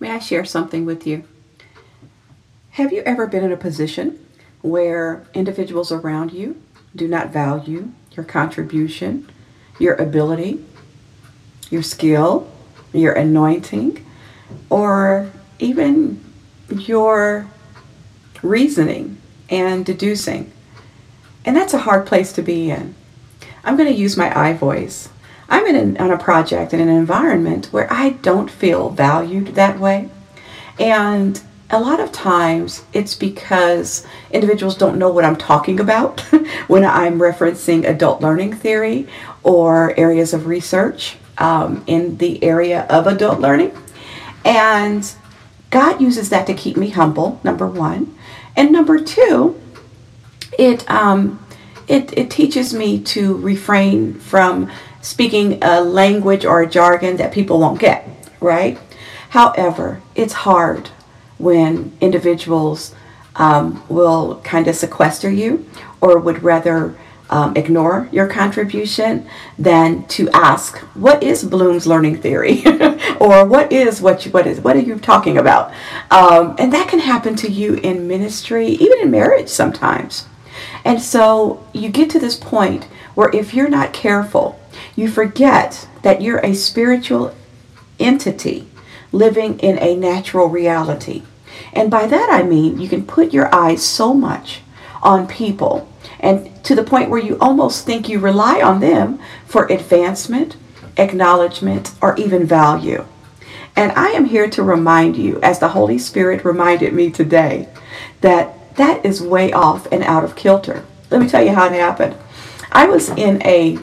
May I share something with you? Have you ever been in a position where individuals around you do not value your contribution, your ability, your skill, your anointing, or even your reasoning and deducing? And that's a hard place to be in. I'm going to use my I voice. I'm in an, on a project in an environment where I don't feel valued that way. And a lot of times it's because individuals don't know what I'm talking about when I'm referencing adult learning theory or areas of research um, in the area of adult learning. And God uses that to keep me humble, number one. And number two, it, um, it, it teaches me to refrain from speaking a language or a jargon that people won't get, right? However, it's hard when individuals um, will kind of sequester you or would rather um, ignore your contribution than to ask what is bloom's learning theory? or what is what you, what is what are you talking about? Um, and that can happen to you in ministry even in marriage sometimes and so you get to this point where if you're not careful you forget that you're a spiritual entity living in a natural reality and by that I mean you can put your eyes so much on people and to the point where you almost think you rely on them for advancement, acknowledgement, or even value. And I am here to remind you, as the Holy Spirit reminded me today, that that is way off and out of kilter. Let me tell you how it happened. I was in a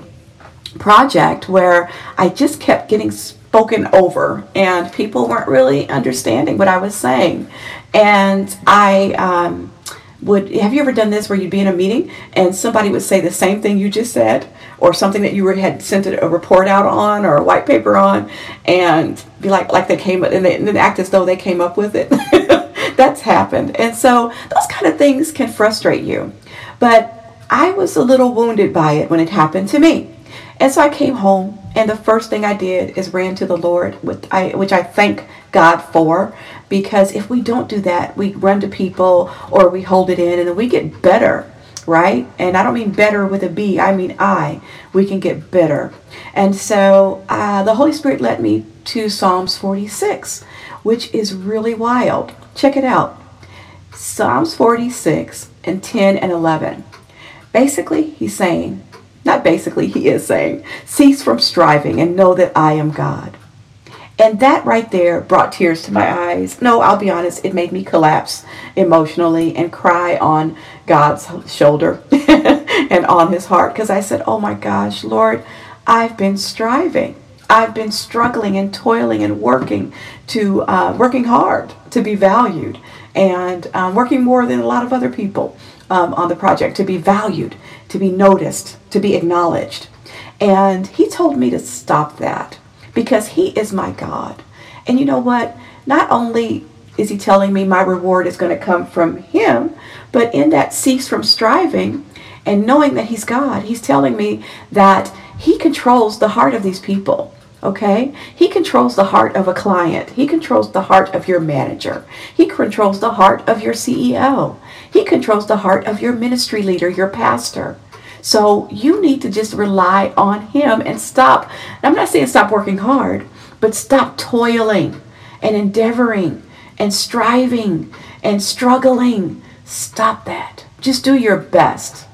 project where I just kept getting spoken over and people weren't really understanding what I was saying. And I um, would, have you ever done this where you'd be in a meeting and somebody would say the same thing you just said or something that you had sent a report out on or a white paper on and be like, like they came they, and then act as though they came up with it. That's happened. And so those kind of things can frustrate you. But I was a little wounded by it when it happened to me. And so I came home, and the first thing I did is ran to the Lord, which I, which I thank God for, because if we don't do that, we run to people or we hold it in, and then we get better, right? And I don't mean better with a B, I mean I. We can get better. And so uh, the Holy Spirit led me to Psalms 46, which is really wild. Check it out Psalms 46 and 10 and 11. Basically, he's saying, not basically, he is saying, cease from striving and know that I am God. And that right there brought tears to my eyes. No, I'll be honest, it made me collapse emotionally and cry on God's shoulder and on his heart because I said, Oh my gosh, Lord, I've been striving. I've been struggling and toiling and working to uh, working hard to be valued and um, working more than a lot of other people um, on the project to be valued, to be noticed, to be acknowledged. And he told me to stop that because he is my God. And you know what? Not only is he telling me my reward is going to come from him, but in that cease from striving and knowing that he's God, he's telling me that he controls the heart of these people. Okay? He controls the heart of a client. He controls the heart of your manager. He controls the heart of your CEO. He controls the heart of your ministry leader, your pastor. So you need to just rely on him and stop. I'm not saying stop working hard, but stop toiling and endeavoring and striving and struggling. Stop that. Just do your best.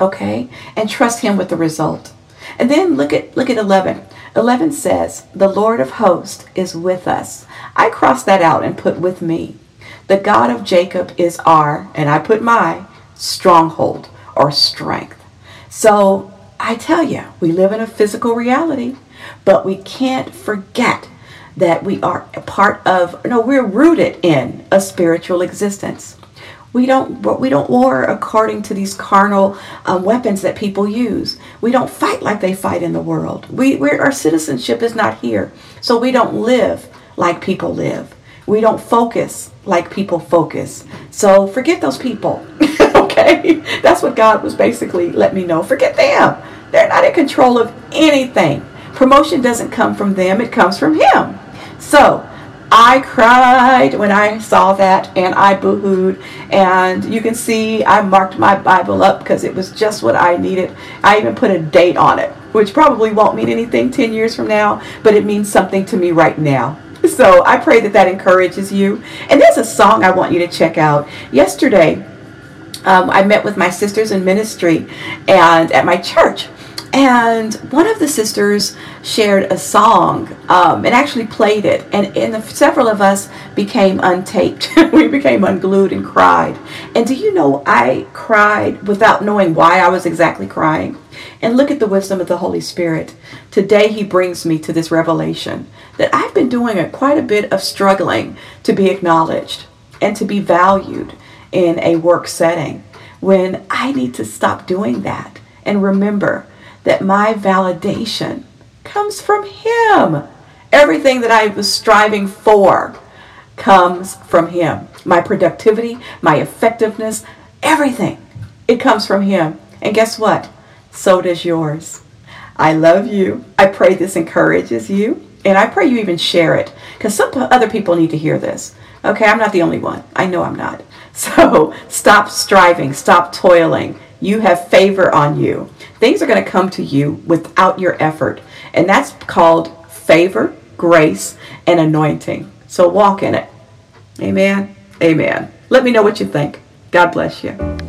Okay? And trust him with the result. And then look at look at 11. 11 says, The Lord of hosts is with us. I crossed that out and put with me. The God of Jacob is our, and I put my, stronghold or strength. So I tell you, we live in a physical reality, but we can't forget that we are a part of, no, we're rooted in a spiritual existence. We don't we don't war according to these carnal um, weapons that people use. We don't fight like they fight in the world. We our citizenship is not here, so we don't live like people live. We don't focus like people focus. So forget those people. okay, that's what God was basically let me know. Forget them. They're not in control of anything. Promotion doesn't come from them, it comes from Him. So, I cried when I saw that and I boohooed. And you can see I marked my Bible up because it was just what I needed. I even put a date on it, which probably won't mean anything 10 years from now, but it means something to me right now. So I pray that that encourages you. And there's a song I want you to check out. Yesterday, um, I met with my sisters in ministry and at my church and one of the sisters shared a song um, and actually played it. And, and the, several of us became untaped. We became unglued and cried. And do you know i cried without knowing why i was exactly crying. And look at the wisdom of the holy spirit. Today he brings me to this revelation that i've been doing a, quite a bit of struggling to be acknowledged and to be valued in a work setting when i need to stop doing that and remember that my validation comes from Him. Everything that I was striving for comes from Him. My productivity, my effectiveness, everything. It comes from Him. And guess what? So does yours. I love you. I pray this encourages you. And I pray you even share it because some other people need to hear this. Okay, I'm not the only one. I know I'm not. So stop striving, stop toiling. You have favor on you. Things are going to come to you without your effort. And that's called favor, grace, and anointing. So walk in it. Amen. Amen. Let me know what you think. God bless you.